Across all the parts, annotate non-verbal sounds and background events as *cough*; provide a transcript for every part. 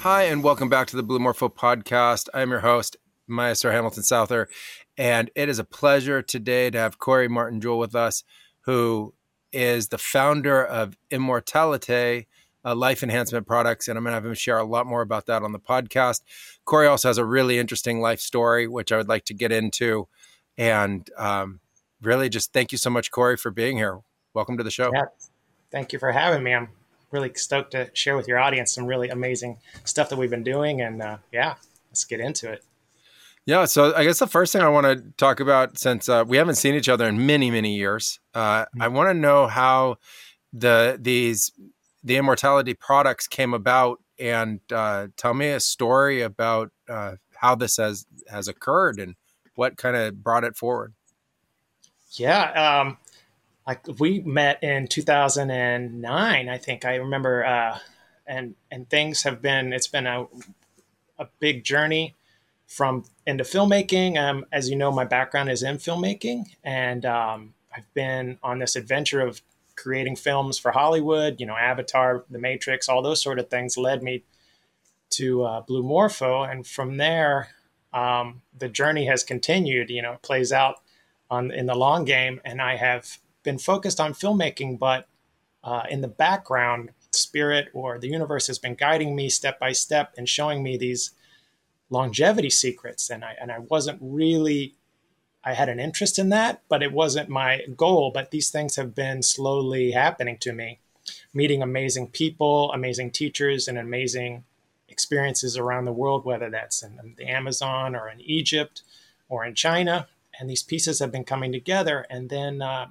Hi, and welcome back to the Blue Morpho podcast. I'm your host, Maestro Hamilton Souther, and it is a pleasure today to have Kory Martin Juul with us, who is the founder of Immortalite Life Enhancement Products. And I'm going to have him share a lot more about that on the podcast. Kory also has a really interesting life story, which I would like to get into. And um, really just thank you so much, Kory, for being here. Welcome to the show. Yeah, thank you for having me. I'm really stoked to share with your audience some really amazing stuff that we've been doing. And uh, yeah, let's get into it. Yeah, so I guess the first thing I want to talk about, since uh, we haven't seen each other in many, many years, uh, mm-hmm. I want to know how the these the Immortalite products came about, and uh, tell me a story about uh, how this has has occurred and what kind of brought it forward. Yeah, um, like we met in 2009 i think. I remember uh, and and things have been it's been a, a big journey from into filmmaking. Um, as you know my background is in filmmaking and um, i've been on this adventure of creating films for hollywood you know avatar the matrix all those sort of things led me to uh, blue morpho. And from there um, the journey has continued. You know it plays out on in the long game and i have been focused on filmmaking, but uh, in the background, spirit or the universe has been guiding me step by step and showing me these longevity secrets. And I and I wasn't really I had an interest in that, but it wasn't my goal. But these things have been slowly happening to me, meeting amazing people, amazing teachers, and amazing experiences around the world, whether that's in the Amazon or in Egypt or in China. And these pieces have been coming together. And then uh,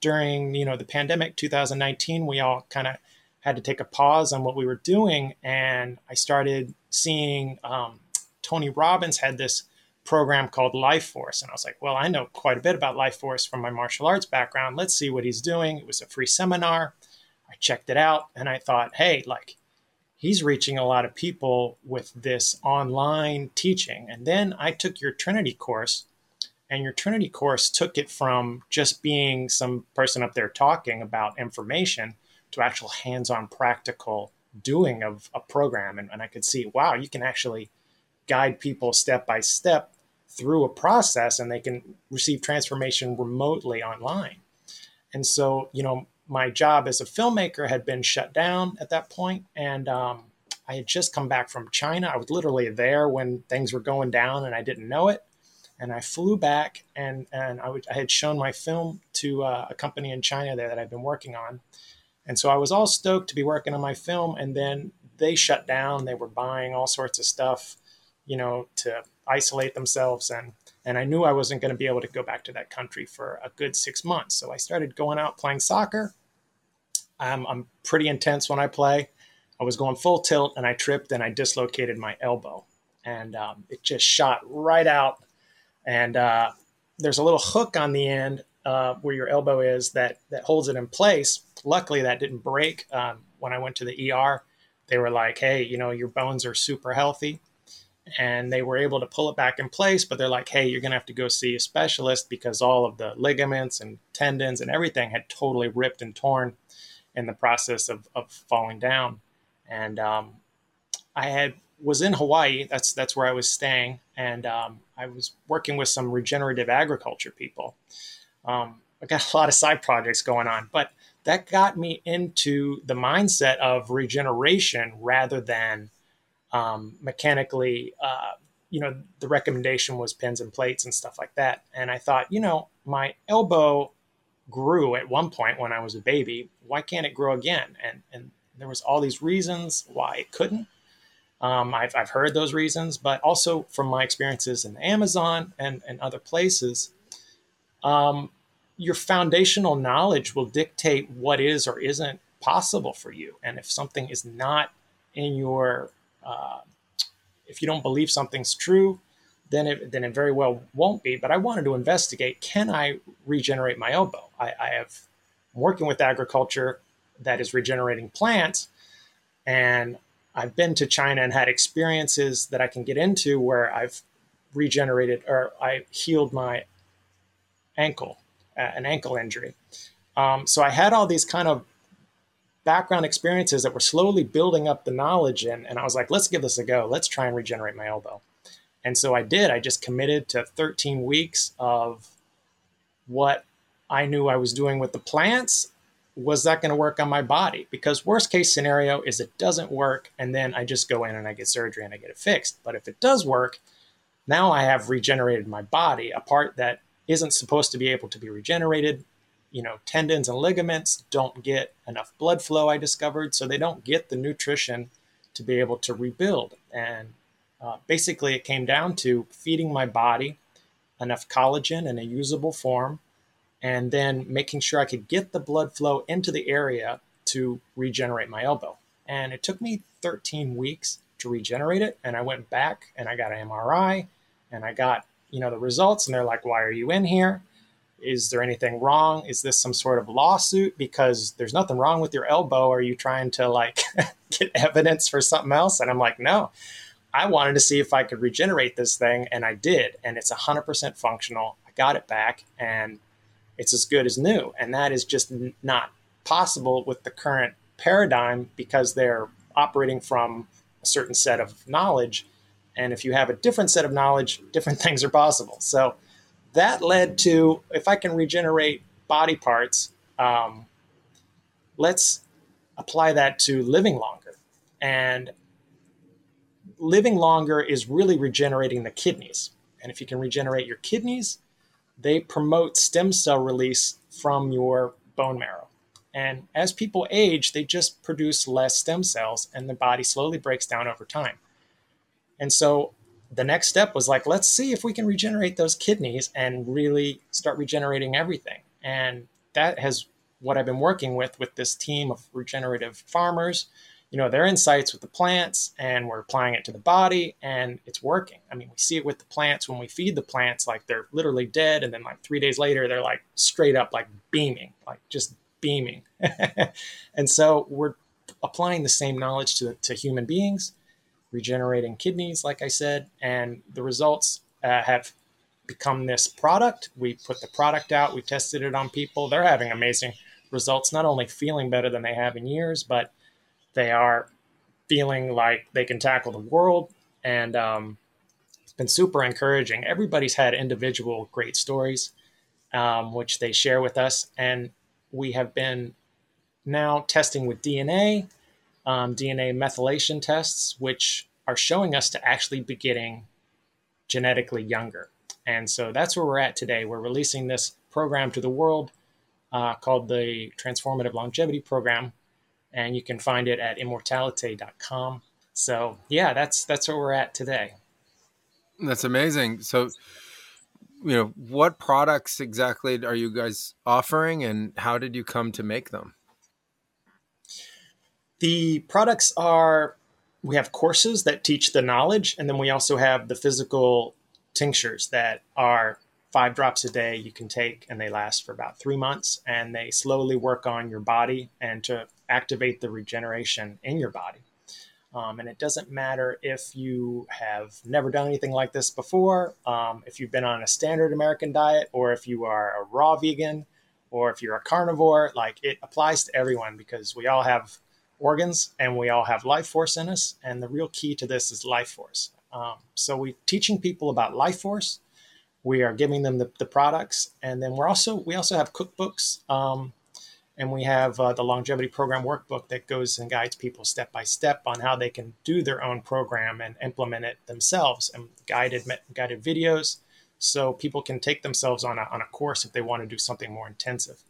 during you know the pandemic 2019 we all kind of had to take a pause on what we were doing. And i started seeing um, tony robbins had this program called life force. And i was like well i know quite a bit about life force from my martial arts background. Let's see what he's doing. It was a free seminar. I checked it out and i thought hey like he's reaching a lot of people with this online teaching. And then i took your trinity course and your Trinity course took it from just being some person up there talking about information to actual hands on practical doing of a program. And, and I could see, wow, you can actually guide people step by step through a process and they can receive transformation remotely online. And so, you know, my job as a filmmaker had been shut down at that point, and um, I had just come back from China. I was literally there when things were going down, and I didn't know it and I flew back and and I, had shown my film to uh, a company in China there that I've been working on, and so I was all stoked to be working on my film. And then they shut down. They were buying all sorts of stuff, you know, to isolate themselves and and I knew I wasn't going to be able to go back to that country for a good six months. So I started going out playing soccer. Um, I'm pretty intense when I play. I was going full tilt and I tripped and I dislocated my elbow. And um, it just shot right out and uh, there's a little hook on the end uh, where your elbow is that that holds it in place. Luckily, that didn't break. Um, when I went to the ER, they were like, "Hey, you know, your bones are super healthy," and they were able to pull it back in place. But they're like, "Hey, you're gonna have to go see a specialist because all of the ligaments and tendons and everything had totally ripped and torn in the process of, of falling down." And um, I had was in Hawaii. That's that's where I was staying, and um, I was working with some regenerative agriculture people. Um, I got *laughs* a lot of side projects going on, but that got me into the mindset of regeneration rather than um, mechanically. Uh, you know, the recommendation was pins and plates and stuff like that. And I thought, you know, my elbow grew at one point when I was a baby. Why can't it grow again? And and there was all these reasons why it couldn't. Um, I've, I've heard those reasons, but also from my experiences in Amazon and, and other places, um, your foundational knowledge will dictate what is or isn't possible for you. And if something is not in your, uh, if you don't believe something's true, then it, then it very well won't be. But I wanted to investigate can I regenerate my elbow? I, I have I'm working with agriculture that is regenerating plants, and I've been to China and had experiences that I can get into where I've regenerated or I healed my ankle, uh, an ankle injury. Um, so I had all these kind of background experiences that were slowly building up the knowledge. And, and I was like, let's give this a go. Let's try and regenerate my elbow. And so I did. I just committed to 13 weeks of what I knew I was doing with the plants. Was that going to work on my body? Because worst case scenario is it doesn't work, and then I just go in and I get surgery and I get it fixed. But if it does work, now I have regenerated my body, a part that isn't supposed to be able to be regenerated. You know, tendons and ligaments don't get enough blood flow, I discovered, so they don't get the nutrition to be able to rebuild. And uh, basically, it came down to feeding my body enough collagen in a usable form, and then making sure I could get the blood flow into the area to regenerate my elbow. And it took me 13 weeks to regenerate it. And I went back and I got an MRI and I got, you know, the results. And they're like, why are you in here? Is there anything wrong? Is this some sort of lawsuit? Because there's nothing wrong with your elbow. Are you trying to like *laughs* get evidence for something else? And I'm like, no, I wanted to see if I could regenerate this thing, and I did, and it's 100% functional. I got it back, and it's as good as new. And that is just not possible with the current paradigm because they're operating from a certain set of knowledge. And if you have a different set of knowledge, different *laughs* things are possible. So that led to if I can regenerate body parts, um, let's apply that to living longer. And living longer is really regenerating the kidneys. And if you can regenerate your kidneys, they promote stem cell release from your bone marrow. And as people age, they just produce less stem cells and the body slowly breaks down over time. And so the next step was like, let's see if we can regenerate those kidneys and really start regenerating everything. And that has what I've been working with with this team of regenerative farmers you know their insights with the plants and we're applying it to the body and it's working. I mean we see it with the plants. When we feed the plants like they're literally dead and then like three days later they're like straight up like beaming like just beaming. *laughs* And so we're applying the same knowledge to, to human beings regenerating kidneys like i said and the results uh, have become this product. We put the product out. We tested it on people. They're having amazing results not only feeling better than they have in years but they are feeling like they can tackle the world, and um, it's been super encouraging. Everybody's had individual great stories, um, which they share with us, and we have been now testing with DNA, um, DNA methylation tests, which are showing us to actually be getting genetically younger. And so that's where we're at today. We're releasing this program to the world uh, called the Transformative Longevity Program, and you can find it at immortalite.com. So yeah, that's that's where we're at today. That's amazing. So you know, what products exactly are you guys offering and how did you come to make them? The products are we have courses that teach the knowledge and then we also have the physical tinctures that are five drops a day you can take and they last for about three months and they slowly work on your body and to activate the regeneration in your body. Um, and it doesn't matter if you have never done anything like this before um, if you've been on a standard american diet or if you are a raw vegan or if you're a carnivore like it applies to everyone because we all have organs and we all have life force in us and the real key to this is life force. Um, so we're teaching people about life force we are giving them the, the products. And then we're also we also have cookbooks um, and we have uh, the longevity program workbook that goes and guides people step by step on how they can do their own program and implement it themselves and guided guided videos. So people can take themselves on a, on a course if they want to do something more intensive.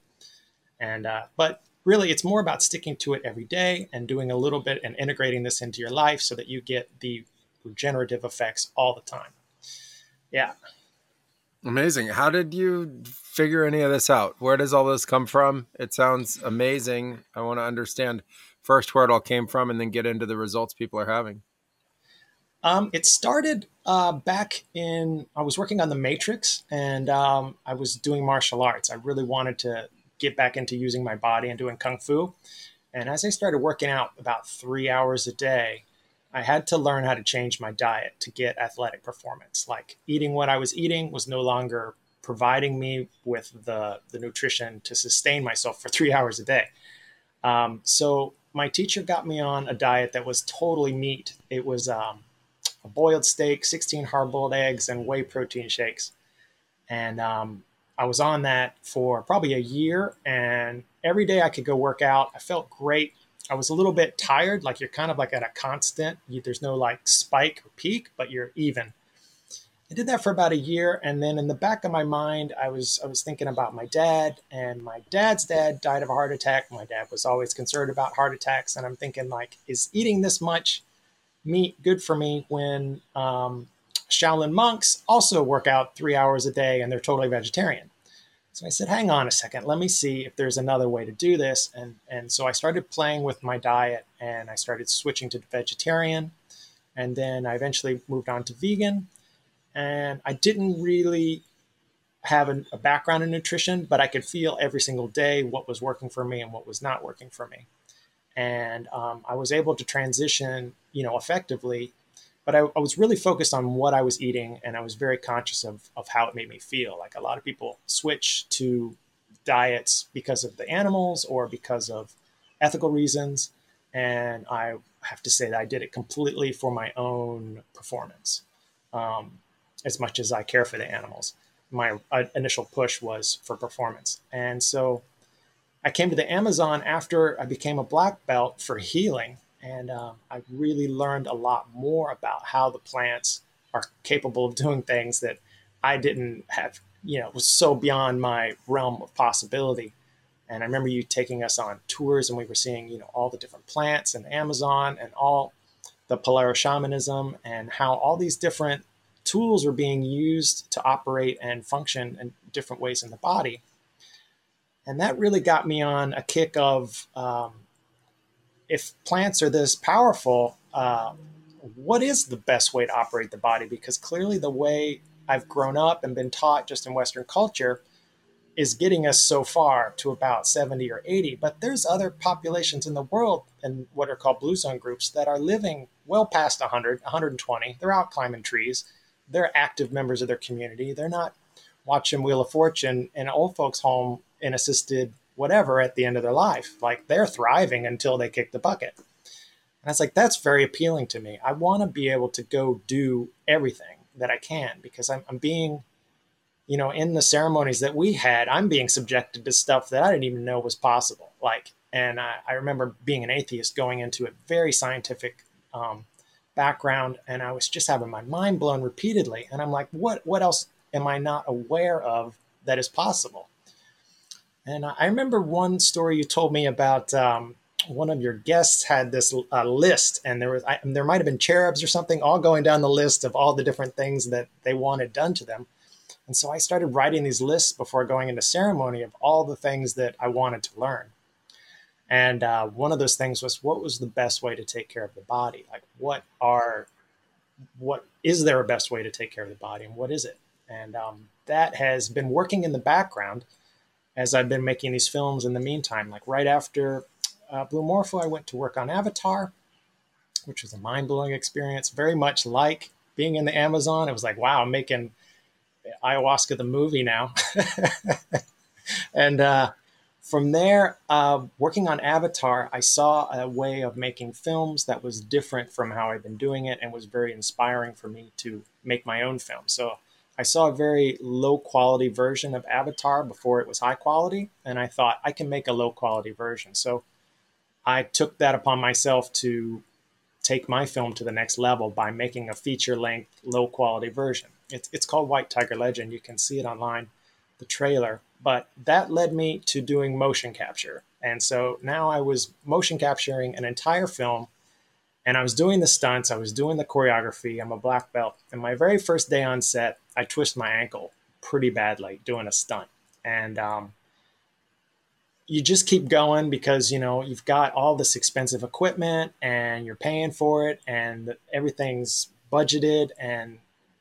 And uh, but really it's more about sticking to it every day and doing a little bit and integrating this into your life so that you get the regenerative effects all the time. Yeah Amazing. How did you figure any of this out? Where does all this come from? It sounds amazing. I want to understand first where it all came from and then get into the results people are having. Um, it started uh, back in, I was working on The Matrix and um, I was doing martial arts. I really wanted to get back into using my body and doing Kung Fu. And as I started working out about three hours a day, I had to learn how to change my diet to get athletic performance. Like eating what I was eating was no longer providing me with the, the nutrition to sustain myself for *laughs* three hours a day. Um, so my teacher got me on a diet that was totally meat. It was um, a boiled steak, 16 hard boiled eggs, and whey protein shakes. And um, I was on that for probably a year. And every day I could go work out. I felt great. I was a little bit tired, like you're kind of like at a constant. You, there's no like spike or peak, but you're even. I did that for about a year, and then in the back of my mind, I was I was thinking about my dad, and my dad's dad died of a heart attack. My dad was always concerned about heart attacks, and I'm thinking like, is eating this much meat good for me when um, Shaolin monks also work out three hours a day and they're totally vegetarian? I said, hang on a second, let me see if there's another way to do this. And, and so I started playing with my diet and I started switching to vegetarian. And then I eventually moved on to vegan. And I didn't really have a, a background in nutrition, but I could feel every single day what was working for me and what was not working for me. And um, I was able to transition, you know, effectively but I, I, was really focused on what I was eating and I was very conscious of, of how it made me feel. Like a lot of people switch to diets because of the animals or because of ethical reasons. And I have to say that I did it completely for my own performance, um, as much as I care for the animals. My uh, initial push was for performance. And so I came to the Amazon after I became a black belt for healing and um, I really learned a lot more about how the plants are capable of doing things that I didn't have, you know, was so beyond my realm of possibility. And I remember you taking us on tours, and we were seeing, you know, all the different plants in Amazon and all the Polaris shamanism and how all these different tools were being used to operate and function in different ways in the body. And that really got me on a kick of um, if plants are this powerful, uh, what is the best way to operate the body? Because clearly, the way I've grown up and been taught just in Western culture is getting us so far to about 70 or 80. But there's other populations in the world and what are called blue zone groups that are living well past 100, 120. They're out climbing trees. They're active members of their community. They're not watching Wheel of Fortune in an old folks' home in assisted whatever at the end of their life. Like they're thriving until they kick the bucket. And I was like, that's very appealing to me. I want to be able to go do everything that I can because I'm, I'm being, you know, in the ceremonies that we had, I'm being subjected to stuff that I didn't even know was possible. Like, and I, I remember being an atheist going into a very scientific um, background, and I was just having my mind blown repeatedly. And I'm like, what, what else am I not aware of that is possible? And I remember one story you told me about um, one of your guests had this uh, list, and there was I, there might have been cherubs or something, all going down the list of all the different things that they wanted done to them. And so I started writing these lists before going into ceremony of all the things that I wanted to learn. And uh, one of those things was what was the best way to take care of the body? Like, what are, what is there a best way to take care of the body, and what is it? And um, that has been working in the background as I've been making these films in the meantime. Like right after uh, Blue Morpho, I went to work on Avatar, which was a mind blowing experience, very much like being in the Amazon. It was like, wow, I'm making ayahuasca the movie now. *laughs* and uh, from there, uh, working on Avatar, I saw a way of making films that was different from how I've been doing it and was very inspiring for me to make my own film. So I saw a very low quality version of Avatar before it was high quality, and I thought I can make a low quality version. So I took that upon myself to take my film to the next level by making a feature length, low quality version. It's, it's called White Tiger Legend. You can see it online, the trailer. But that led me to doing motion capture. And so now I was motion capturing an entire film and I was doing the stunts, I was doing the choreography. I'm a black belt. And my very first day on set, I twist my ankle pretty badly doing a stunt. And um, you just keep going because, you know, you've got all this expensive equipment and you're paying for it and everything's budgeted and,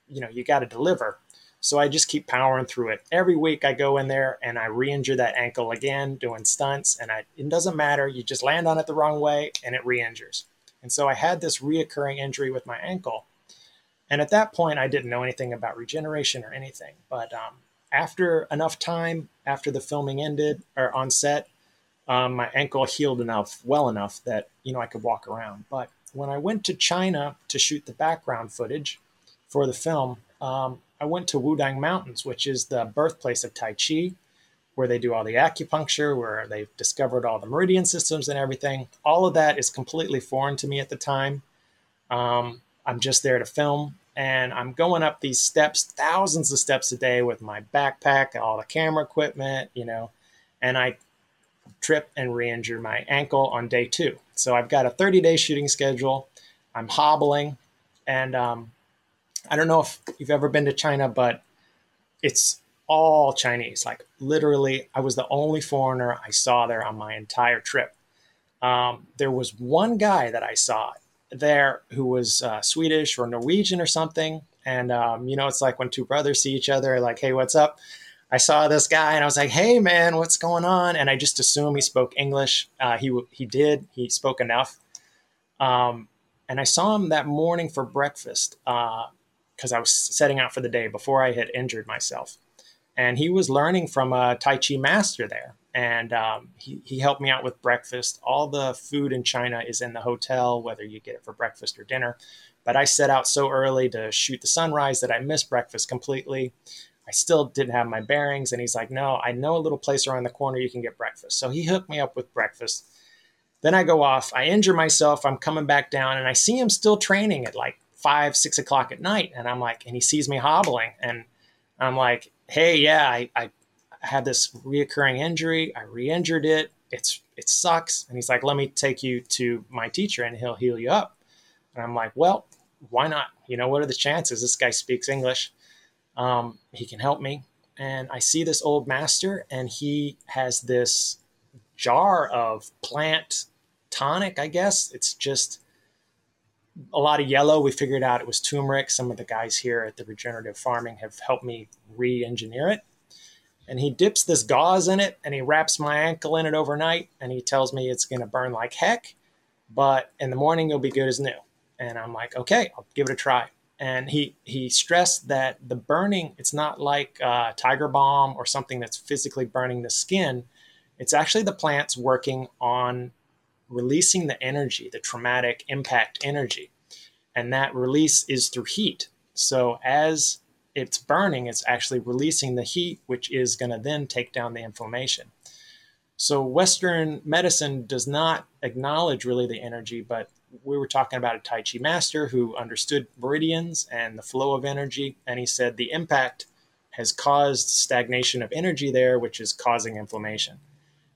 you know, you got to deliver. So I just keep powering through it. Every week I go in there and I re-injure that ankle again doing stunts and I, it doesn't matter. You just land on it the wrong way and it re-injures. And so I had this reoccurring injury with my ankle. And at that point, I didn't know anything about regeneration or anything. But um, after enough time, after the filming ended or on set, um, my ankle healed enough, well enough that you know I could walk around. But when I went to China to shoot the background footage for the film, um, I went to Wudang Mountains, which is the birthplace of Tai Chi, where they do all the acupuncture, where they've discovered all the meridian systems and everything. All of that is completely foreign to me at the time. Um, I'm just there to film, and I'm going up these steps, thousands of steps a day with my backpack, all the camera equipment, you know, and I trip and re-injure my ankle on day two. So I've got a 30-day shooting schedule. I'm hobbling, and um, I don't know if you've ever been to China, but it's all Chinese. Like literally, I was the only foreigner I saw there on my entire trip. Um, there was one guy that I saw there who was uh, Swedish or Norwegian or something. And, um, you know, it's like when two brothers see each other, like, hey, what's up? I saw this guy and I was like, hey, man, what's going on? And I just assumed he spoke English. Uh, he, he did, he spoke enough. Um, and I saw him that morning for breakfast because uh, I was setting out for the day before I had injured myself. And he was learning from a Tai Chi master there and um, he, he helped me out with breakfast. All the food in China is in the hotel, whether you get it for breakfast or dinner. But I set out so early to shoot the sunrise that I missed breakfast completely. I still didn't have my bearings. And he's like, No, I know a little place around the corner you can get breakfast. So he hooked me up with breakfast. Then I go off, I injure myself, I'm coming back down, and I see him still training at like five, six o'clock at night. And I'm like, and he sees me hobbling. And I'm like, Hey, yeah, I, I had this reoccurring injury. I re-injured it. It's it sucks. And he's like, let me take you to my teacher and he'll heal you up. And I'm like, well, why not? You know, what are the chances? This guy speaks English. Um, he can help me. And I see this old master, and he has this jar of plant tonic, I guess. It's just a lot of yellow. We figured out it was turmeric. Some of the guys here at the regenerative farming have helped me re engineer it. And he dips this gauze in it and he wraps my ankle in it overnight and he tells me it's going to burn like heck but in the morning you'll be good as new. And i'm like okay i'll give it a try. And he he stressed that the burning it's not like tiger balm or something that's physically burning the skin. It's actually the plants working on releasing the energy the traumatic impact energy. And that release is through heat. So as it's burning, it's actually releasing the heat, which is going to then take down the inflammation. So, Western medicine does not acknowledge really the energy, but we were talking about a Tai Chi master who understood meridians and the flow of energy. And he said the impact has caused stagnation of energy there, which is causing inflammation.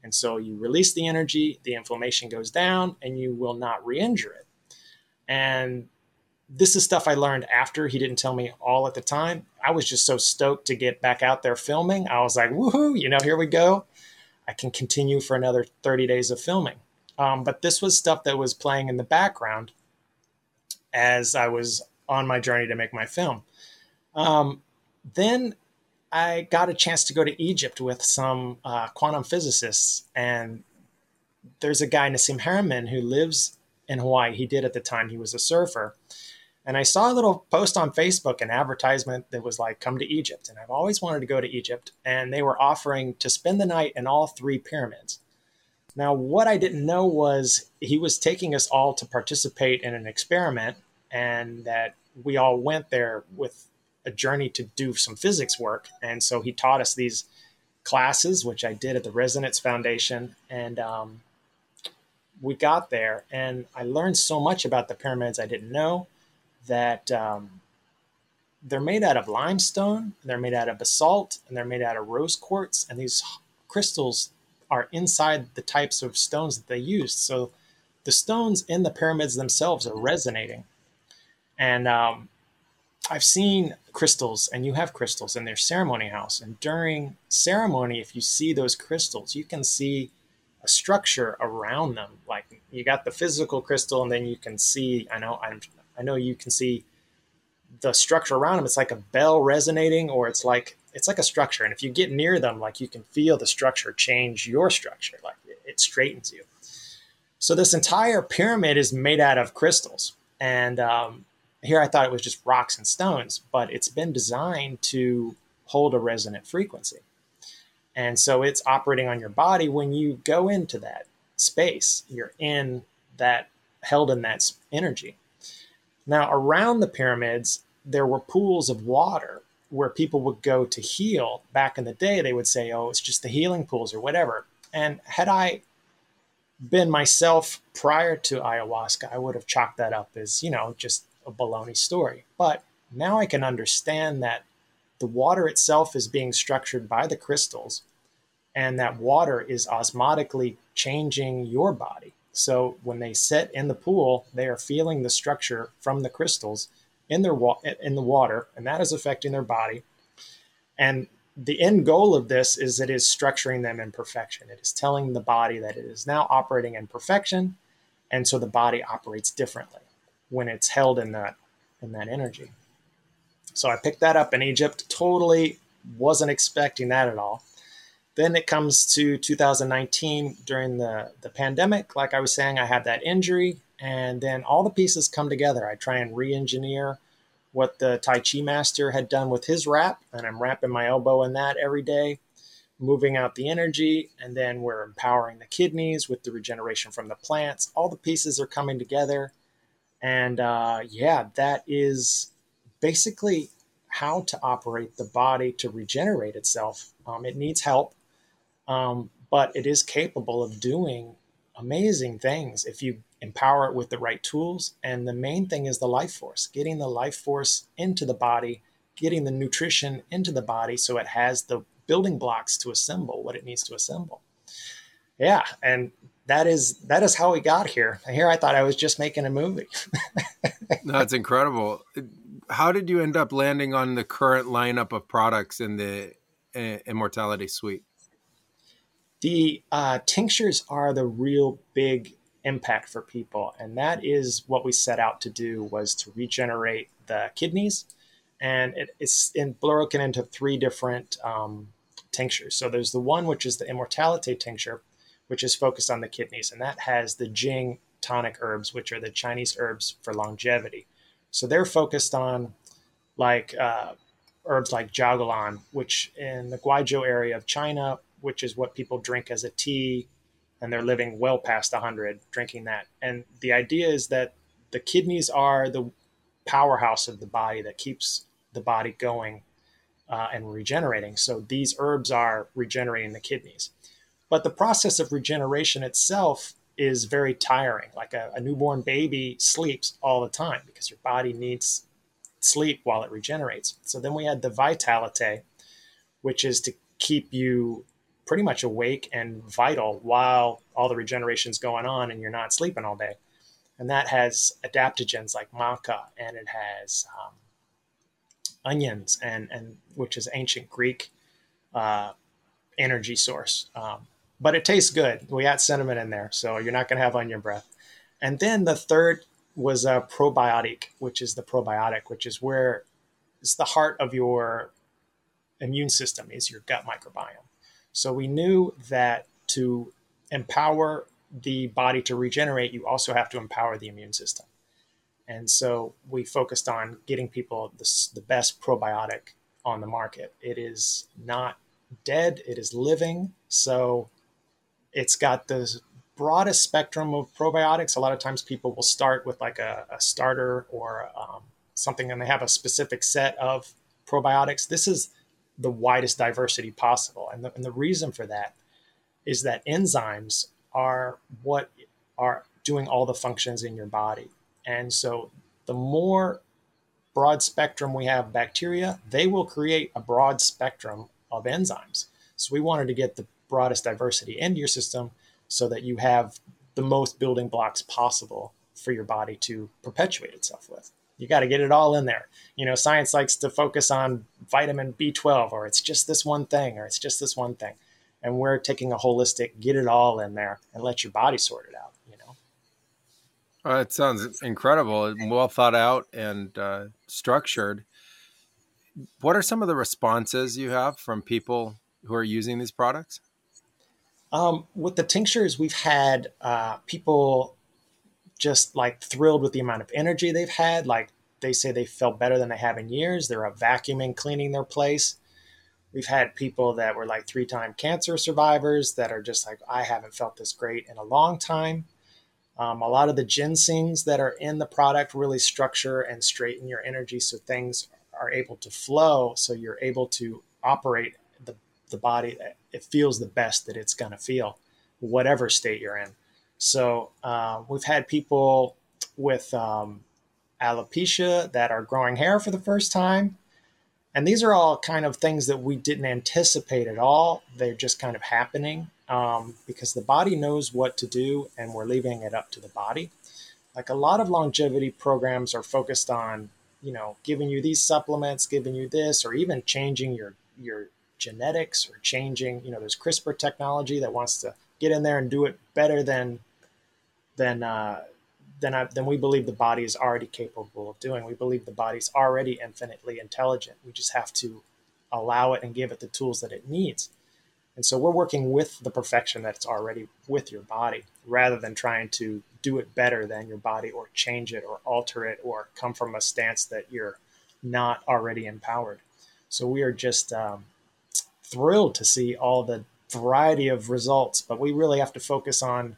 And so you release the energy, the inflammation goes down, and you will not re injure it. And this is stuff I learned after he didn't tell me all at the time. I was just so stoked to get back out there filming. I was like, woohoo, you know, here we go. I can continue for another 30 days of filming. Um, but this was stuff that was playing in the background as I was on my journey to make my film. Um, then I got a chance to go to Egypt with some uh, quantum physicists. And there's a guy, Nassim Haramein, who lives in Hawaii. He did at the time, he was a surfer and I saw a little post on Facebook, an advertisement that was like, come to Egypt. And I've always wanted to go to Egypt. And they were offering to spend the night in all three pyramids. Now, what I didn't know was he was taking us all to participate in an experiment, and that we all went there with a journey to do some physics work. And so he taught us these classes, which I did at the Resonance Foundation. And um, we got there, and I learned so much about the pyramids I didn't know that um, they're made out of limestone, they're made out of basalt, and they're made out of rose quartz. And these crystals are inside the types of stones that they used. So the stones in the pyramids themselves are resonating. And um, I've seen crystals, and you have crystals in their ceremony house. And during ceremony, if you see those crystals, you can see a structure around them. Like you got the physical crystal, and then you can see. I know I'm I know you can see the structure around them. It's like a bell resonating, or it's like it's like a structure. And if you get near them, like you can feel the structure change your structure, like it, it straightens you. So this entire pyramid is made out of crystals, and um, here I thought it was just rocks and stones, but it's been designed to hold a resonant frequency. And so it's operating on your body when you go into that space. You're in that, held in that energy. Now, around the pyramids, there were pools of water where people would go to heal. Back in the day, they would say, oh, it's just the healing pools or whatever. And had I been myself prior to ayahuasca, I would have chalked that up as, you know, just a baloney story. But now I can understand that the water itself is being structured by the crystals, and that water is osmotically changing your body. So when they sit in the pool, they are feeling the structure from the crystals in their wa- in the water, and that is affecting their body. And the end goal of this is it is structuring them in perfection. It is telling the body that it is now operating in perfection, and so the body operates differently when it's held in that in that energy. So I picked that up in Egypt. Totally wasn't expecting that at all. Then it comes to 2019 during the, the pandemic. Like I was saying, I had that injury, and then all the pieces come together. I try and re engineer what the Tai Chi master had done with his wrap, and I'm wrapping my elbow in that every day, moving out the energy, and then we're empowering the kidneys with the regeneration from the plants. All the pieces are coming together. And uh, yeah, that is basically how to operate the body to regenerate itself. Um, it needs help, um, but it is capable of doing amazing things if you empower it with the right tools. And the main thing is the life force, getting the life force into the body, getting the nutrition into the body so it has the building blocks to assemble what it needs to assemble. Yeah, and that is that is how we got here. Here I thought I was just making a movie. *laughs* That's incredible. How did you end up landing on the current lineup of products in the uh, Immortality Suite? The uh, tinctures are the real big impact for people and that is what we set out to do was to regenerate the kidneys and it, it's in broken into three different um, tinctures. So there's the one which is the immortality tincture which is focused on the kidneys and that has the jing tonic herbs which are the chinese herbs for longevity. So they're focused on like uh, herbs like jiaogulan which in the guizhou area of china which is what people drink as a tea and they're living well past 100 drinking that. And the idea is that the kidneys are the powerhouse of the body that keeps the body going uh, and regenerating. So these herbs are regenerating the kidneys. But the process of regeneration itself is very tiring. Like a, a newborn baby sleeps all the time because your body needs sleep while it regenerates. So then we had the vitalite, which is to keep you pretty much awake and vital while all the regeneration is going on and you're not sleeping all day. And that has adaptogens like maca and it has um, onions and, and which is ancient Greek uh, energy source. Um, but it tastes good. We add cinnamon in there, so you're not going to have onion breath. And then the third was a probiotic, which is the probiotic, which is where it's the heart of your immune system is your gut microbiome. So we knew that to empower the body to regenerate, you also have to empower the immune system. And so we focused on getting people the, the best probiotic on the market. It is not dead, it is living. So it's got the broadest spectrum of probiotics. A lot of times people will start with like a, a starter or um, something and they have a specific set of probiotics. This is the widest diversity possible. And the, and the reason for that is that enzymes are what are doing all the functions in your body. And so the more broad spectrum we have bacteria, they will create a broad spectrum of enzymes. So we wanted to get the broadest diversity into your system so that you have the most building blocks possible for your body to perpetuate itself with you got to get it all in there. You know, science likes to focus on vitamin B12 or it's just this one thing or it's just this one thing. And we're taking a holistic, get it all in there and let your body sort it out, you know? Uh, it sounds incredible, well thought out and uh, structured. What are some of the responses you have from people who are using these products? Um, with the tinctures, we've had uh, people just like thrilled with the amount of energy they've had. Like they say they felt better than they have in years. They're vacuuming, cleaning their place. We've had people that were like three time cancer survivors that are just like, I haven't felt this great in a long time. Um, a lot of the ginsengs that are in the product really structure and straighten your energy so things are able to flow. So you're able to operate the, the body. It feels the best that it's going to feel, whatever state you're in. So uh, we've had people with um, alopecia that are growing hair for the first time. And these are all kind of things that we didn't anticipate at all. They're just kind of happening um, because the body knows what to do and we're leaving it up to the body. Like a lot of longevity programs are focused on, you know, giving you these supplements, giving you this, or even changing your your genetics or changing, you know, there's CRISPR technology that wants to get in there and do it better than than uh, than I, than we believe the body is already capable of doing. We believe the body's already infinitely intelligent. We just have to allow it and give it the tools that it needs. And so we're working with the perfection that's already with your body rather than trying to do it better than your body or change it or alter it or come from a stance that you're not already empowered. So we are just um, thrilled to see all the variety of results, but we really have to focus on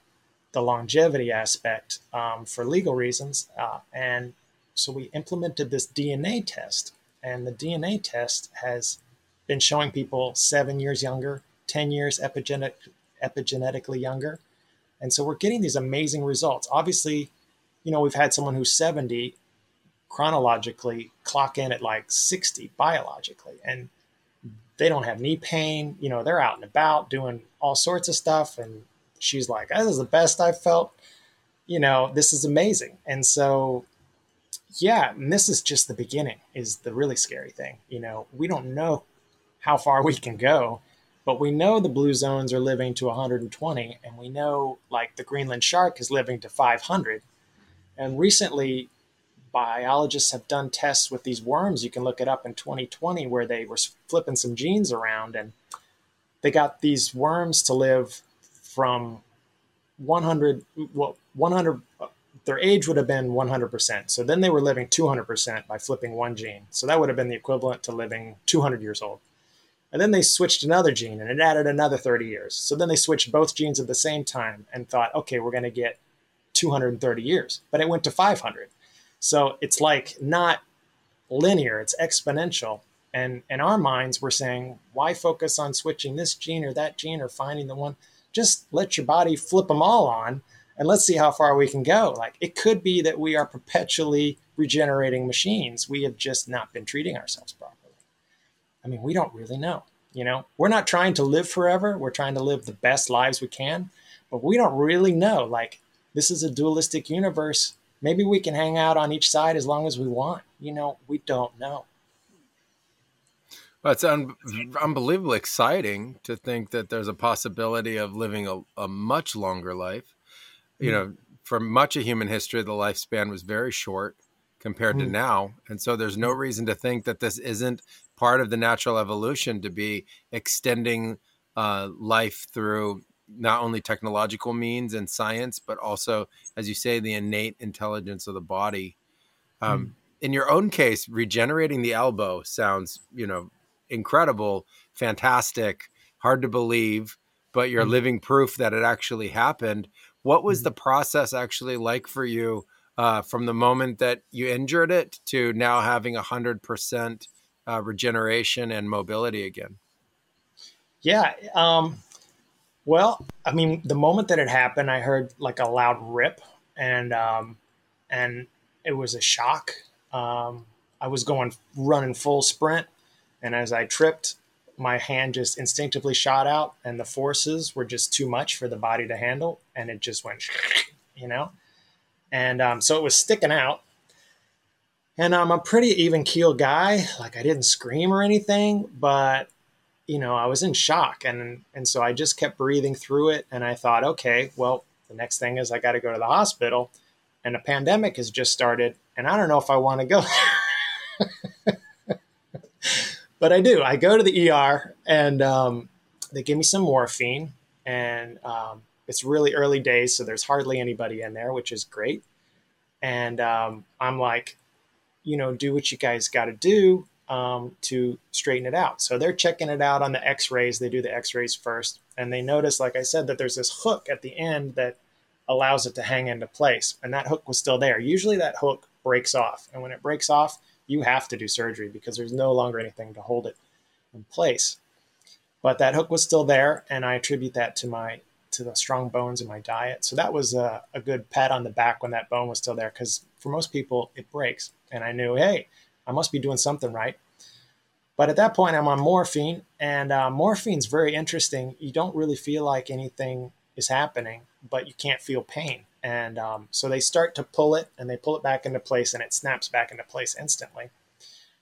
the longevity aspect um, for legal reasons. Uh, and so we implemented this DNA test, and the DNA test has been showing people seven years younger, 10 years epigenetic, epigenetically younger. And so we're getting these amazing results. Obviously, you know, we've had someone who's 70 chronologically clock in at like 60 biologically, and they don't have knee pain. You know, they're out and about doing all sorts of stuff and she's like, "This is the best I've felt." You know, this is amazing. And so, yeah, and this is just the beginning. Is the really scary thing. You know, we don't know how far we can go, but we know the blue zones are living to 120, and we know like the Greenland shark is living to 500. And recently, biologists have done tests with these worms. You can look it up in 2020 where they were flipping some genes around and they got these worms to live from 100 well 100 their age would have been 100% so then they were living 200% by flipping one gene. So that would have been the equivalent to living 200 years old. And then they switched another gene and it added another 30 years. So then they switched both genes at the same time and thought okay we're going to get 230 years. But it went to 500 so it's like not linear it's exponential and in our minds we're saying why focus on switching this gene or that gene or finding the one just let your body flip them all on and let's see how far we can go. Like it could be that we are perpetually regenerating machines. We have just not been treating ourselves properly. I mean, we don't really know. You know, we're not trying to live forever. We're trying to live the best lives we can, but we don't really know. Like this is a dualistic universe. Maybe we can hang out on each side as long as we want. You know, we don't know. Well, it's un- unbelievably exciting to think that there's a possibility of living a, a much longer life. You mm-hmm. know, for much of human history, the lifespan was very short compared mm-hmm. to now. And so there's no reason to think that this isn't part of the natural evolution to be extending uh, life through not only technological means and science, but also, as you say, the innate intelligence of the body. Um, mm. In your own case, regenerating the elbow sounds, you know, incredible, fantastic, hard to believe, but you're mm-hmm. living proof that it actually happened. What was mm-hmm. the process actually like for you uh, from the moment that you injured it to now having a hundred percent uh, regeneration and mobility again? Yeah. Um, well, I mean, the moment that it happened, I heard like a loud rip, and um, and it was a shock. Um, I was going running full sprint, and as I tripped, my hand just instinctively shot out, and the forces were just too much for the body to handle. And it just went, *laughs* you know? And um, so it was sticking out. And I'm a pretty even keel guy. Like I didn't scream or anything, but you know, I was in shock. And, and so I just kept breathing through it. And I thought, okay, well, the next thing is I got to go to the hospital. And a pandemic has just started. And I don't know if I want to go *laughs* but I do. I go to the ER and um, they give me some morphine, and um, it's really early days, so there's hardly anybody in there, which is great. And um, I'm like, you know, do what you guys got to do. Um, to straighten it out. So they're checking it out on the x rays. They do the x rays first. And they notice, like I said, that there's this hook at the end that allows it to hang into place. And that hook was still there. Usually that hook breaks off. And when it breaks off, you have to do surgery because there's no longer anything to hold it in place. But that hook was still there. And I attribute that to my to the strong bones in my diet. So that was a, a good pat on the back when that bone was still there because for most people it breaks. And I knew, hey, I must be doing something right. But at that point, I'm on morphine, and uh, morphine's very interesting. You don't really feel like anything is happening, but you can't feel pain. And um, so they start to pull it, and they pull it back into place, and it snaps back into place instantly.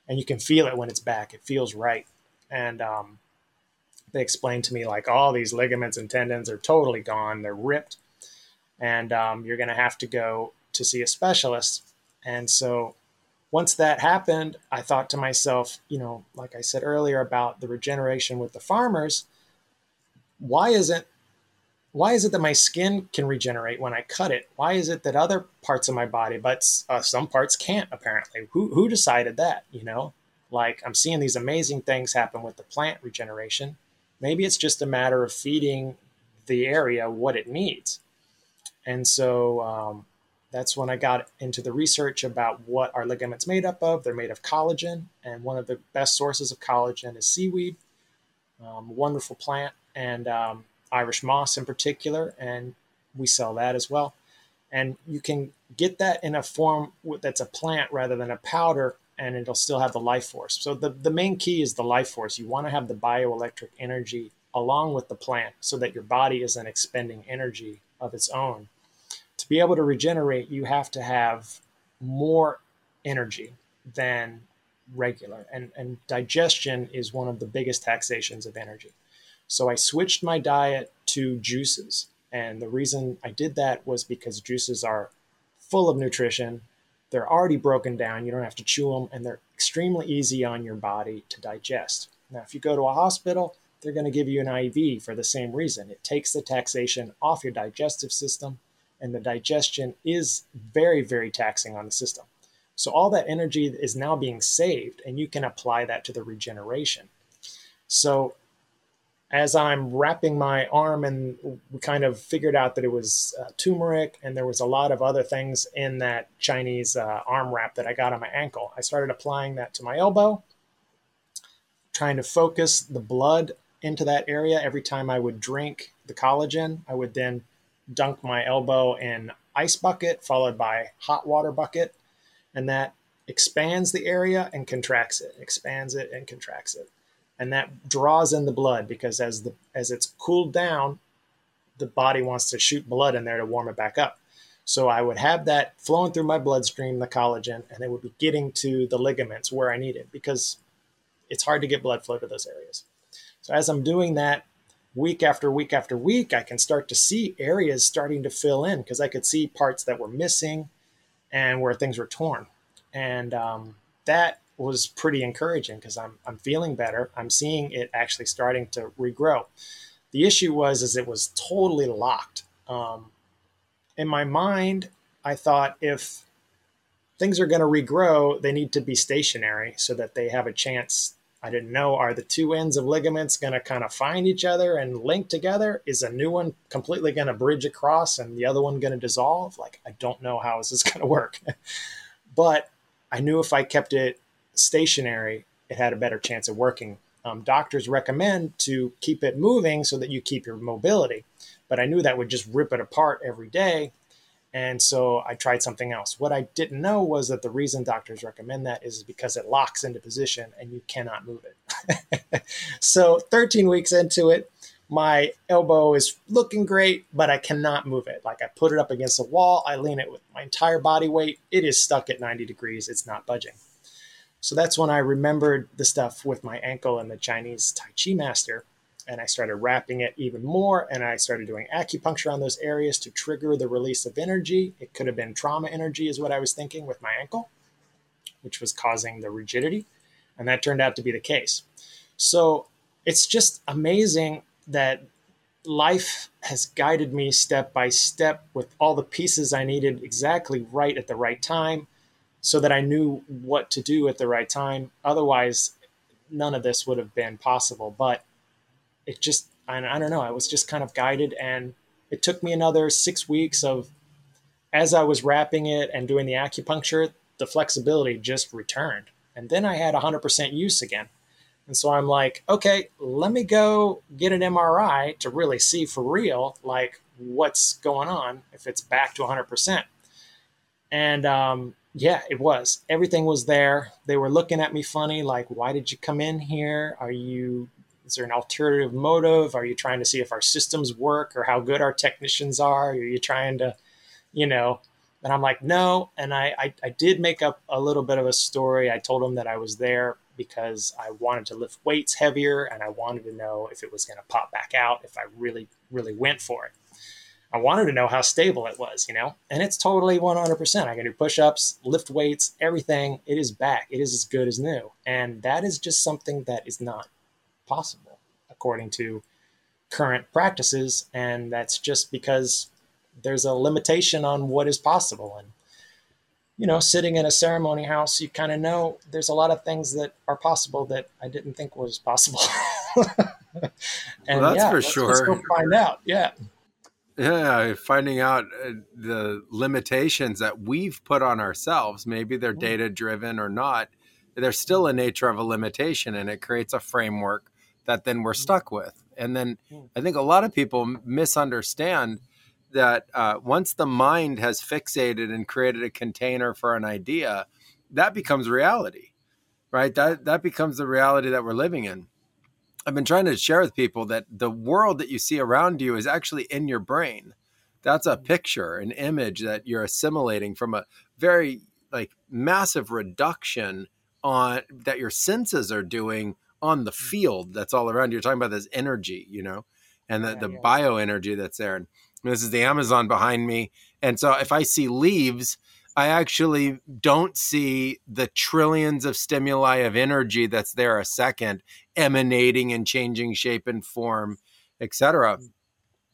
And you can feel it when it's back. It feels right. And um, they explained to me like all these ligaments and tendons are totally gone they're ripped and um, you're going to have to go to see a specialist and so once that happened i thought to myself you know like i said earlier about the regeneration with the farmers why isn't why is it that my skin can regenerate when i cut it? Why is it that other parts of my body but uh, some parts can't apparently? Who, who decided that you know? Like i'm seeing these amazing things happen with the plant regeneration. Maybe it's just a matter of feeding the area what it needs. And so um, that's when I got into the research about what our ligaments made up of. They're made of collagen, and one of the best sources of collagen is seaweed, um, wonderful plant, and um, Irish moss in particular, and we sell that as well. And you can get that in a form that's a plant rather than a powder and it'll still have the life force. So the, the main key is the life force. You want to have the bioelectric energy along with the plant so that your body isn't expending energy of its own. To be able to regenerate, you have to have more energy than regular. And, and digestion is one of the biggest taxations of energy. So I switched my diet to juices. And the reason I did that was because juices are full of nutrition, they're already broken down. You don't have to chew them, and they're extremely easy on your body to digest. Now, if you go to a hospital, they're going to give you an IV for the same reason. It takes the taxation off your digestive system, and the digestion is very, very taxing on the system. So, all that energy is now being saved, and you can apply that to the regeneration. So, as I'm wrapping my arm and we kind of figured out that it was uh, turmeric and there was a lot of other things in that Chinese uh, arm wrap that I got on my ankle. I started applying that to my elbow, trying to focus the blood into that area. Every time I would drink the collagen, I would then dunk my elbow in ice bucket followed by hot water bucket. And that expands the area and contracts it, expands it and contracts it. And that draws in the blood because as the as it's cooled down the body wants to shoot blood in there to warm it back up. So i would have that flowing through my bloodstream the collagen and it would be getting to the ligaments where i need it because it's hard to get blood flow to those areas. So as i'm doing that week after week after week i can start to see areas starting to fill in because i could see parts that were missing and where things were torn and um, that was pretty encouraging because I'm, I'm feeling better. I'm seeing it actually starting to regrow. The issue was is it was totally locked. Um, in my mind, I thought if things are going to regrow, they need to be stationary so that they have a chance. I didn't know are the two ends of ligaments going to kind of find each other and link together? Is a new one completely going to bridge across and the other one going to dissolve? Like I don't know how is *laughs* this going to work. but I knew if I kept it stationary, it had a better chance of working. Um, doctors recommend to keep it moving so that you keep your mobility, but I knew that would just rip it apart every day. And so I tried something else. What I didn't know was that the reason doctors recommend that is because it locks into position and you cannot move it. *laughs* so 13 weeks into it, my elbow is looking great, but I cannot move it. Like I put it up against the wall, I lean it with my entire body weight. It is stuck at 90 degrees. It's not budging. So that's when I remembered the stuff with my ankle and the Chinese Tai Chi master. And I started wrapping it even more. And I started doing acupuncture on those areas to trigger the release of energy. It could have been trauma energy, is what I was thinking with my ankle, which was causing the rigidity. And that turned out to be the case. So it's just amazing that life has guided me step by step with all the pieces I needed exactly right at the right time so that I knew what to do at the right time. Otherwise, none of this would have been possible. But it just, I, I don't know, I was just kind of guided. And it took me another six weeks of, as I was wrapping it and doing the acupuncture, the flexibility just returned. And then I had 100% use again. And so I'm like, okay, let me go get an MRI to really see for real, like what's going on if it's back to 100%. And um, yeah, it was. Everything was there. They were looking at me funny, like, why did you come in here? Are you, is there an alternative motive? Are you trying to see if our systems work or how good our technicians are? Are you trying to, you know, and I'm like, no. And I, I, I did make up a little bit of a story. I told them that I was there because I wanted to lift weights heavier and I wanted to know if it was going to pop back out if I really, really went for it. I wanted to know how stable it was, you know, and it's totally 100%. I can do push ups, lift weights, everything. It is back. It is as good as new. And that is just something that is not possible according to current practices. And that's just because there's a limitation on what is possible. And you know, sitting in a ceremony house, you kind of know there's a lot of things that are possible that I didn't think was possible. *laughs* and well, that's yeah, for let's, sure. Let's go find out. Yeah. Yeah, finding out uh, the limitations that we've put on ourselves. Maybe they're mm. data driven or not. There's still a nature of a limitation, and it creates a framework that then we're mm. stuck with. And then mm. I think a lot of people misunderstand that uh, once the mind has fixated and created a container for an idea, that becomes reality, right? That that becomes the reality that we're living in. I've been trying to share with people that the world that you see around you is actually in your brain. That's a picture, an image that you're assimilating from a very like massive reduction on that your senses are doing on the mm-hmm. field that's all around you. You're talking about this energy, you know, and the, yeah, the yeah. bioenergy that's there. And this is the Amazon behind me. And so if I see leaves, I actually don't see the trillions of stimuli of energy that's there a second emanating and changing shape and form, etc. Mm.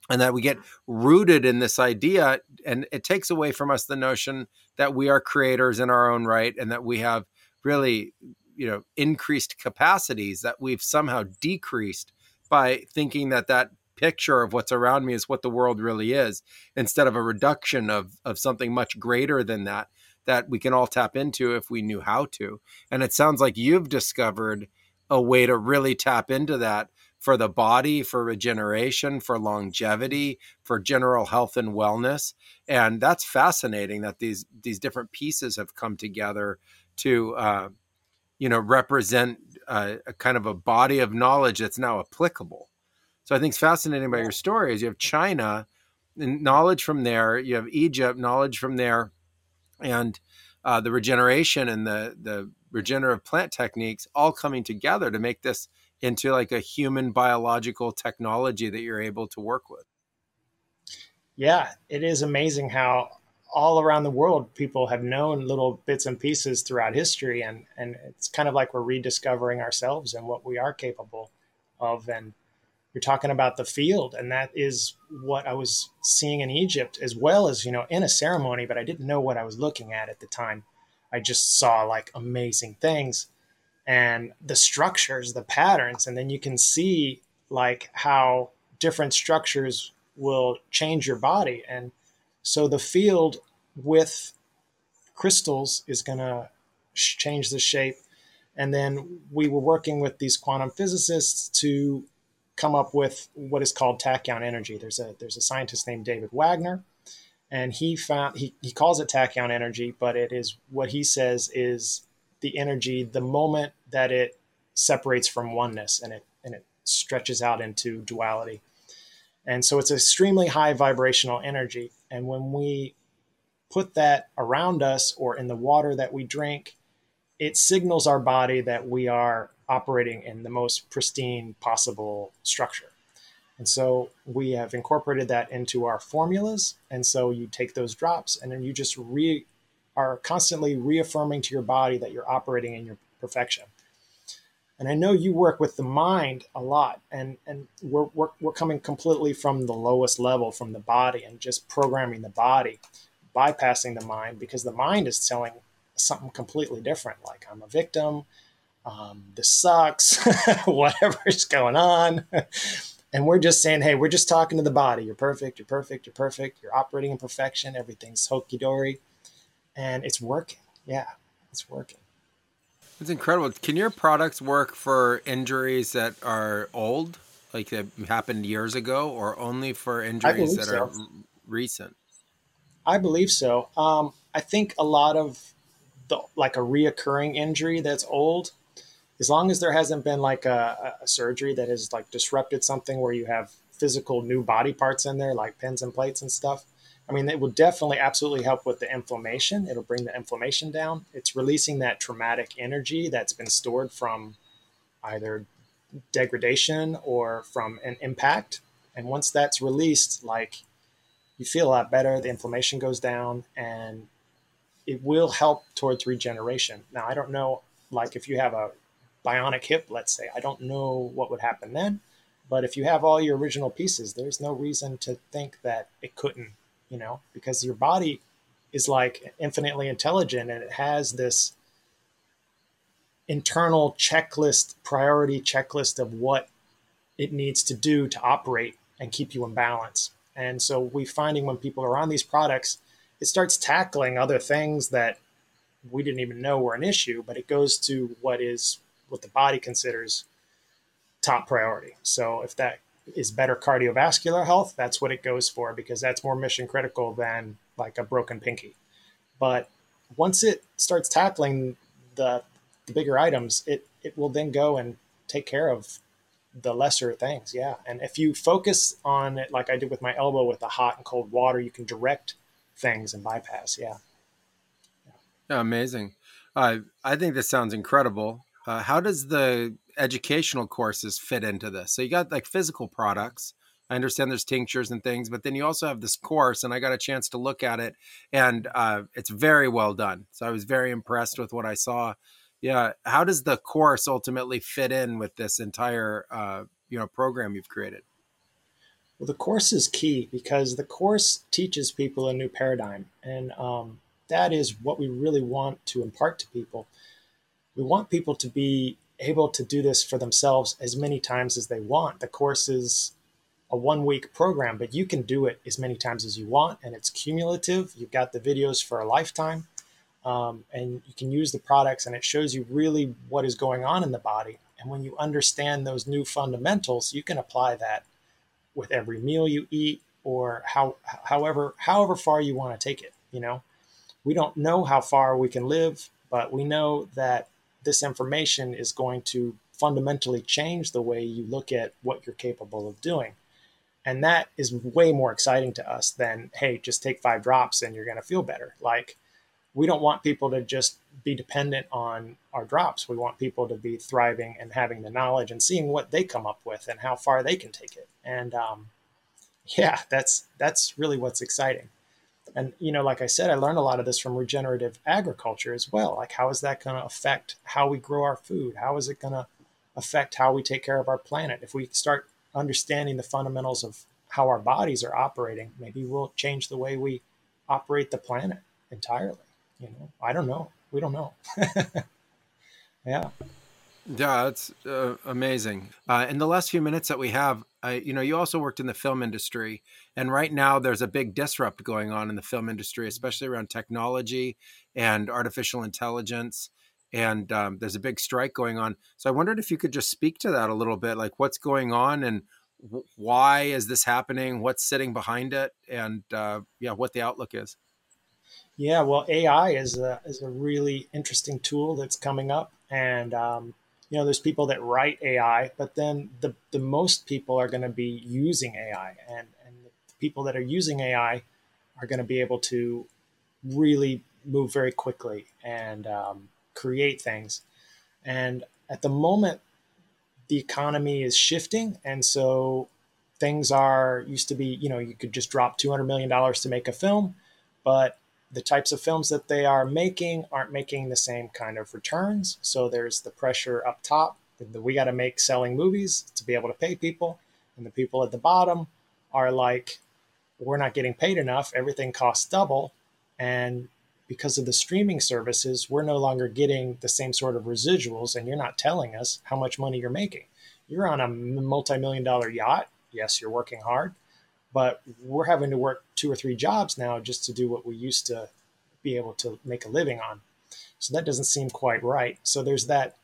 And that we get mm-hmm. rooted in this idea, and it takes away from us the notion that we are creators in our own right and that we have really, you know, increased capacities that we've somehow decreased by thinking that that picture of what's around me is what the world really is instead of a reduction of of something much greater than that that we can all tap into if we knew how to. And it sounds like you've discovered a way to really tap into that for the body for regeneration for longevity for general health and wellness. And that's fascinating that these these different pieces have come together to uh, you know represent a, a kind of a body of knowledge that's now applicable so I think it's fascinating about your story is you have China and knowledge from there, you have Egypt, knowledge from there, and uh, the regeneration and the the regenerative plant techniques all coming together to make this into like a human biological technology that you're able to work with. Yeah, it is amazing how all around the world people have known little bits and pieces throughout history and and it's kind of like we're rediscovering ourselves and what we are capable of. And you're talking about the field and that is what i was seeing in egypt as well as you know in a ceremony but i didn't know what i was looking at at the time. I just saw like amazing things and the structures the patterns and then you can see like how different structures will change your body. And so the field with crystals is going to change the shape and then we were working with these quantum physicists to come up with what is called tachyon energy. There's a there's a scientist named David Wagner, and he found he, he calls it tachyon energy, but it is what he says is the energy the moment that it separates from oneness and it and it stretches out into duality. And so it's extremely high vibrational energy. And when we put that around us or in the water that we drink, it signals our body that we are operating in the most pristine possible structure. And so we have incorporated that into our formulas. And so you take those drops and then you just re are constantly reaffirming to your body that you're operating in your perfection. And I know you work with the mind a lot, and, and we're, we're, we're coming completely from the lowest level, from the body, and just programming the body, bypassing the mind, because the mind is telling something completely different. Like I'm a victim. Um, this sucks. *laughs* Whatever's going on. *laughs* and we're just saying, hey, we're just talking to the body. You're perfect. You're perfect. You're perfect. You're operating in perfection. Everything's hokey dory. And it's working. Yeah, it's working. It's incredible. Can your products work for injuries that are old, like that happened years ago, or only for injuries that so. are recent? I believe so. Um, I think a lot of the like a reoccurring injury that's old, as long as there hasn't been like a, a surgery that has like disrupted something where you have physical new body parts in there, like pins and plates and stuff. I mean, it will definitely absolutely help with the inflammation. It'll bring the inflammation down. It's releasing that traumatic energy that's been stored from either degradation or from an impact. And once that's released, like you feel a lot better, the inflammation goes down, and it will help towards regeneration. Now, I don't know, like if you have a bionic hip, let's say, I don't know what would happen then. But if you have all your original pieces, there's no reason to think that it couldn't you know, because your body is like infinitely intelligent and it has this internal checklist, priority checklist of what it needs to do to operate and keep you in balance. And so we're finding when people are on these products, it starts tackling other things that we didn't even know were an issue, but it goes to what is what the body considers top priority. So if that is better cardiovascular health, that's what it goes for because that's more mission critical than like a broken pinky. But once it starts tackling the, the bigger items, it it will then go and take care of the lesser things. Yeah. And if you focus on it like I did with my elbow with the hot and cold water, you can direct things and bypass. Yeah. Yeah, amazing. Uh, I think this sounds incredible. Uh, how does the educational courses fit into this? So you got like physical products. I understand there's tinctures and things, but then you also have this course, and I got a chance to look at it, and uh, it's very well done. So I was very impressed with what I saw. Yeah, how does the course ultimately fit in with this entire uh, you know program you've created? Well, the course is key because the course teaches people a new paradigm, and um, that is what we really want to impart to people. We want people to be able to do this for themselves as many times as they want. The course is a one week program, but you can do it as many times as you want, and it's cumulative. You've got the videos for a lifetime, um, and you can use the products, and it shows you really what is going on in the body. And when you understand those new fundamentals, you can apply that with every meal you eat, or how, however, however far you want to take it. You know, we don't know how far we can live, but we know that this information is going to fundamentally change the way you look at what you're capable of doing. And that is way more exciting to us than, hey, just take five drops and you're going to feel better. Like, we don't want people to just be dependent on our drops. We want people to be thriving and having the knowledge and seeing what they come up with and how far they can take it. And um, yeah, that's that's really what's exciting. And, you know, like I said, I learned a lot of this from regenerative agriculture as well. Like, how is that going to affect how we grow our food? How is it going to affect how we take care of our planet? If we start understanding the fundamentals of how our bodies are operating, maybe we'll change the way we operate the planet entirely. You know, I don't know. We don't know. *laughs* yeah. Yeah, it's uh, amazing. Uh, in the last few minutes that we have, I, you know, you also worked in the film industry, and right now there's a big disrupt going on in the film industry, especially around technology and artificial intelligence. And um, there's a big strike going on. So I wondered if you could just speak to that a little bit, like what's going on and w- why is this happening? What's sitting behind it, and uh, yeah, what the outlook is. Yeah, well, AI is a is a really interesting tool that's coming up, and um, you know, there's people that write AI, but then the, the most people are going to be using AI. And, and the people that are using AI are going to be able to really move very quickly and um, create things. And at the moment, the economy is shifting. And so things are used to be, you know, you could just drop $200 million to make a film, but the types of films that they are making aren't making the same kind of returns. So there's the pressure up top that we got to make selling movies to be able to pay people. And the people at the bottom are like, we're not getting paid enough. Everything costs double. And because of the streaming services, we're no longer getting the same sort of residuals, and you're not telling us how much money you're making. You're on a multi million dollar yacht. Yes, you're working hard, but we're having to work two or three jobs now just to do what we used to be able to make a living on. So that doesn't seem quite right. So there's that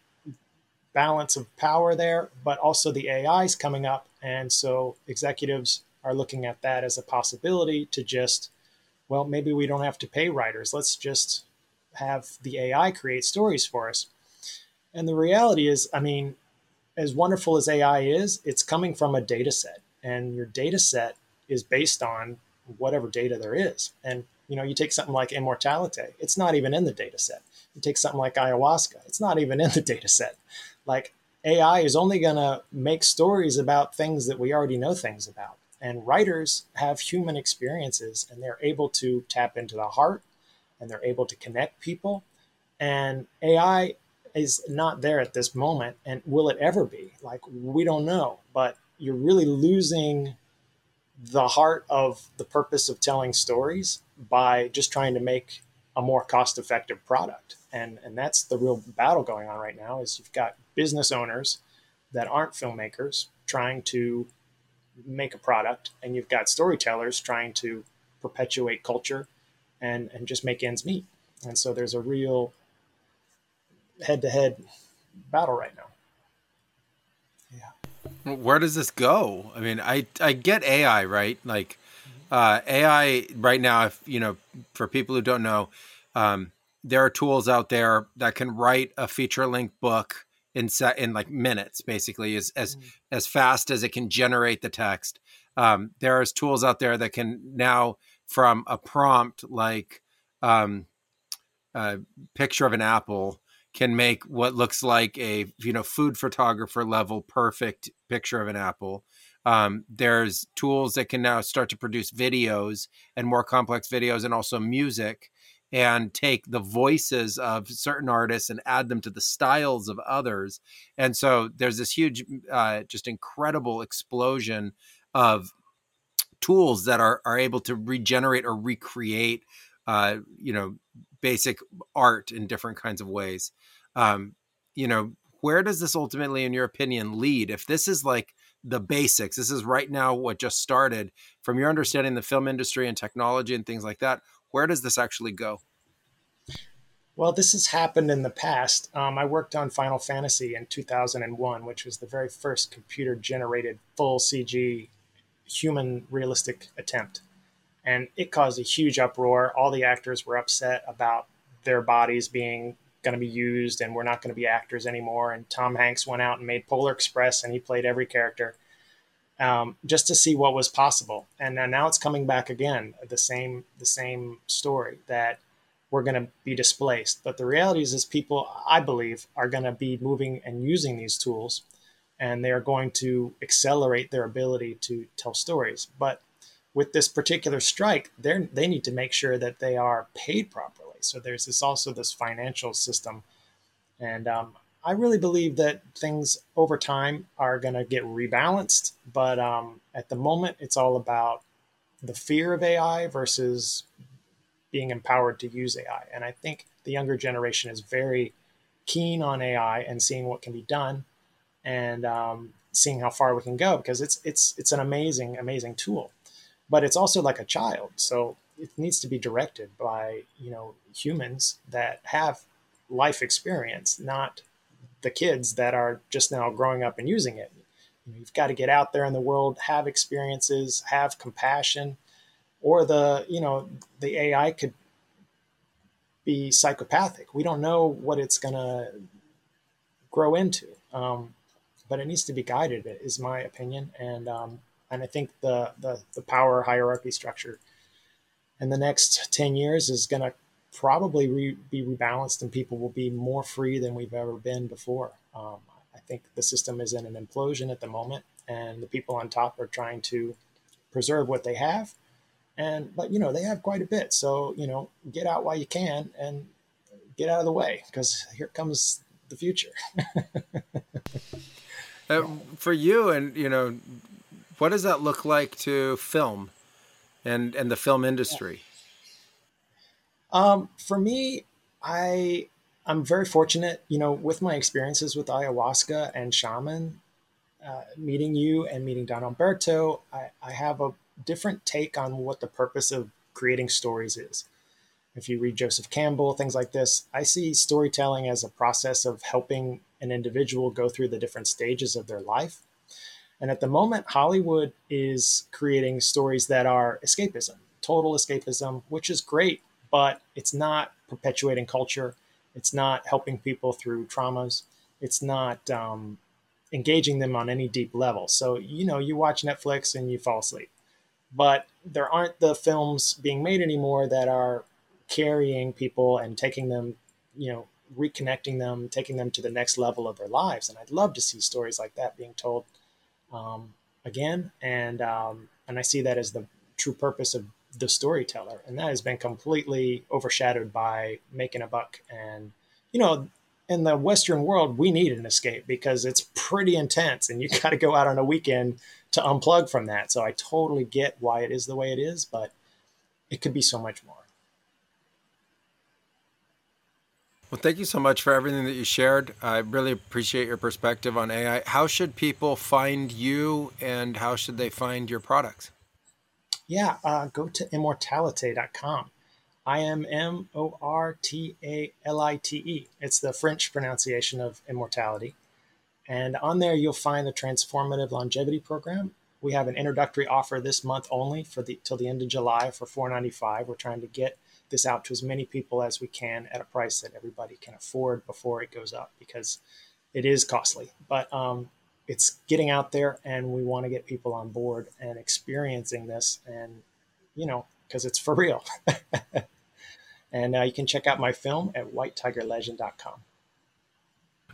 balance of power there, but also the AI is coming up. And so executives are looking at that as a possibility to just, well, maybe we don't have to pay writers. Let's just have the AI create stories for us. And the reality is, I mean, as wonderful as AI is, it's coming from a data set. And your data set is based on whatever data there is. And you know, you take something like immortality, it's not even in the data set. You take something like ayahuasca, it's not even in the *laughs* data set. Like AI is only going to make stories about things that we already know things about. And writers have human experiences and they're able to tap into the heart and they're able to connect people. And AI is not there at this moment. And will it ever be? Like, we don't know. But you're really losing the heart of the purpose of telling stories by just trying to make a more cost effective product. And, and that's the real battle going on right now is you've got business owners that aren't filmmakers trying to make a product and you've got storytellers trying to perpetuate culture and, and just make ends meet. And so there's a real head to head battle right now. Where does this go? I mean, I, I get AI, right? Like, uh, AI right now, if you know, for people who don't know, um, there are tools out there that can write a feature length book in set in like minutes, basically, as as mm. as fast as it can generate the text. Um, there's tools out there that can now from a prompt like um, a picture of an apple can make what looks like a you know food photographer level perfect picture of an apple um, there's tools that can now start to produce videos and more complex videos and also music and take the voices of certain artists and add them to the styles of others. And so there's this huge, uh, just incredible explosion of tools that are, are able to regenerate or recreate, uh, you know, basic art in different kinds of ways. Um, you know, where does this ultimately, in your opinion, lead? If this is like the basics. This is right now what just started. From your understanding the film industry and technology and things like that, where does this actually go? Well, this has happened in the past. Um, I worked on Final Fantasy in 2001, which was the very first computer generated full CG human realistic attempt. And it caused a huge uproar. All the actors were upset about their bodies being going to be used and we're not going to be actors anymore. And Tom Hanks went out and made Polar Express and he played every character um, just to see what was possible. And now it's coming back again, the same the same story that we're going to be displaced. But the reality is, is people, I believe, are going to be moving and using these tools, and they are going to accelerate their ability to tell stories. But with this particular strike, they they need to make sure that they are paid properly so there's this also this financial system, and um, I really believe that things over time are going to get rebalanced. But um, at the moment, it's all about the fear of AI versus being empowered to use AI. And I think the younger generation is very keen on AI and seeing what can be done, and um, seeing how far we can go because it's it's it's an amazing amazing tool, but it's also like a child. So it needs to be directed by you know humans that have life experience, not the kids that are just now growing up and using it. You've got to get out there in the world, have experiences, have compassion, or the you know the AI could be psychopathic. We don't know what it's going to grow into, um, but it needs to be guided. Is my opinion, and um, and I think the, the the power hierarchy structure in the next 10 years is going to probably re- be rebalanced and people will be more free than we've ever been before. Um, I think the system is in an implosion at the moment, and the people on top are trying to preserve what they have. And but you know they have quite a bit, so you know get out while you can and get out of the way because here comes the future. *laughs* uh, for you, and you know, what does that look like to film? and and the film industry? Um, for me, I I'm very fortunate, you know, with my experiences with ayahuasca and shaman, uh, meeting you and meeting Don Alberto, I, I have a different take on what the purpose of creating stories is. If you read Joseph Campbell, things like this, I see storytelling as a process of helping an individual go through the different stages of their life. And at the moment, Hollywood is creating stories that are escapism, total escapism, which is great, but it's not perpetuating culture. It's not helping people through traumas. It's not um, engaging them on any deep level. So, you know, you watch Netflix and you fall asleep. But there aren't the films being made anymore that are carrying people and taking them, you know, reconnecting them, taking them to the next level of their lives. And I'd love to see stories like that being told um, again. And um, and I see that as the true purpose of the storyteller, and that has been completely overshadowed by making a buck. And you know, in the Western world, we need an escape because it's pretty intense, and you *laughs* got to go out on a weekend to unplug from that. So I totally get why it is the way it is, but it could be so much more. Well, thank you so much for everything that you shared. I really appreciate your perspective on AI. How should people find you and how should they find your products? Yeah, uh, go to immortalite.com. I M M O R T A L I T E. It's the French pronunciation of immortality. And on there, you'll find the Transformative Longevity Program. We have an introductory offer this month only for the till the end of July for $4.95. We're trying to get this out to as many people as we can at a price that everybody can afford before it goes up because it is costly. But um, it's getting out there, and we want to get people on board and experiencing this, and you know, because it's for real. *laughs* and uh, you can check out my film at whitetigerlegend.com.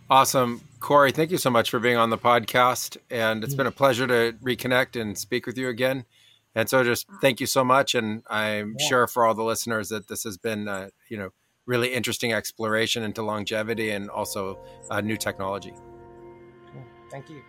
Awesome. Kory, thank you so much for being on the podcast. And it's been a pleasure to reconnect and speak with you again. And so just thank you so much. And I'm yeah. sure for all the listeners that this has been, uh, you know, really interesting exploration into longevity and also uh, new technology. Thank you.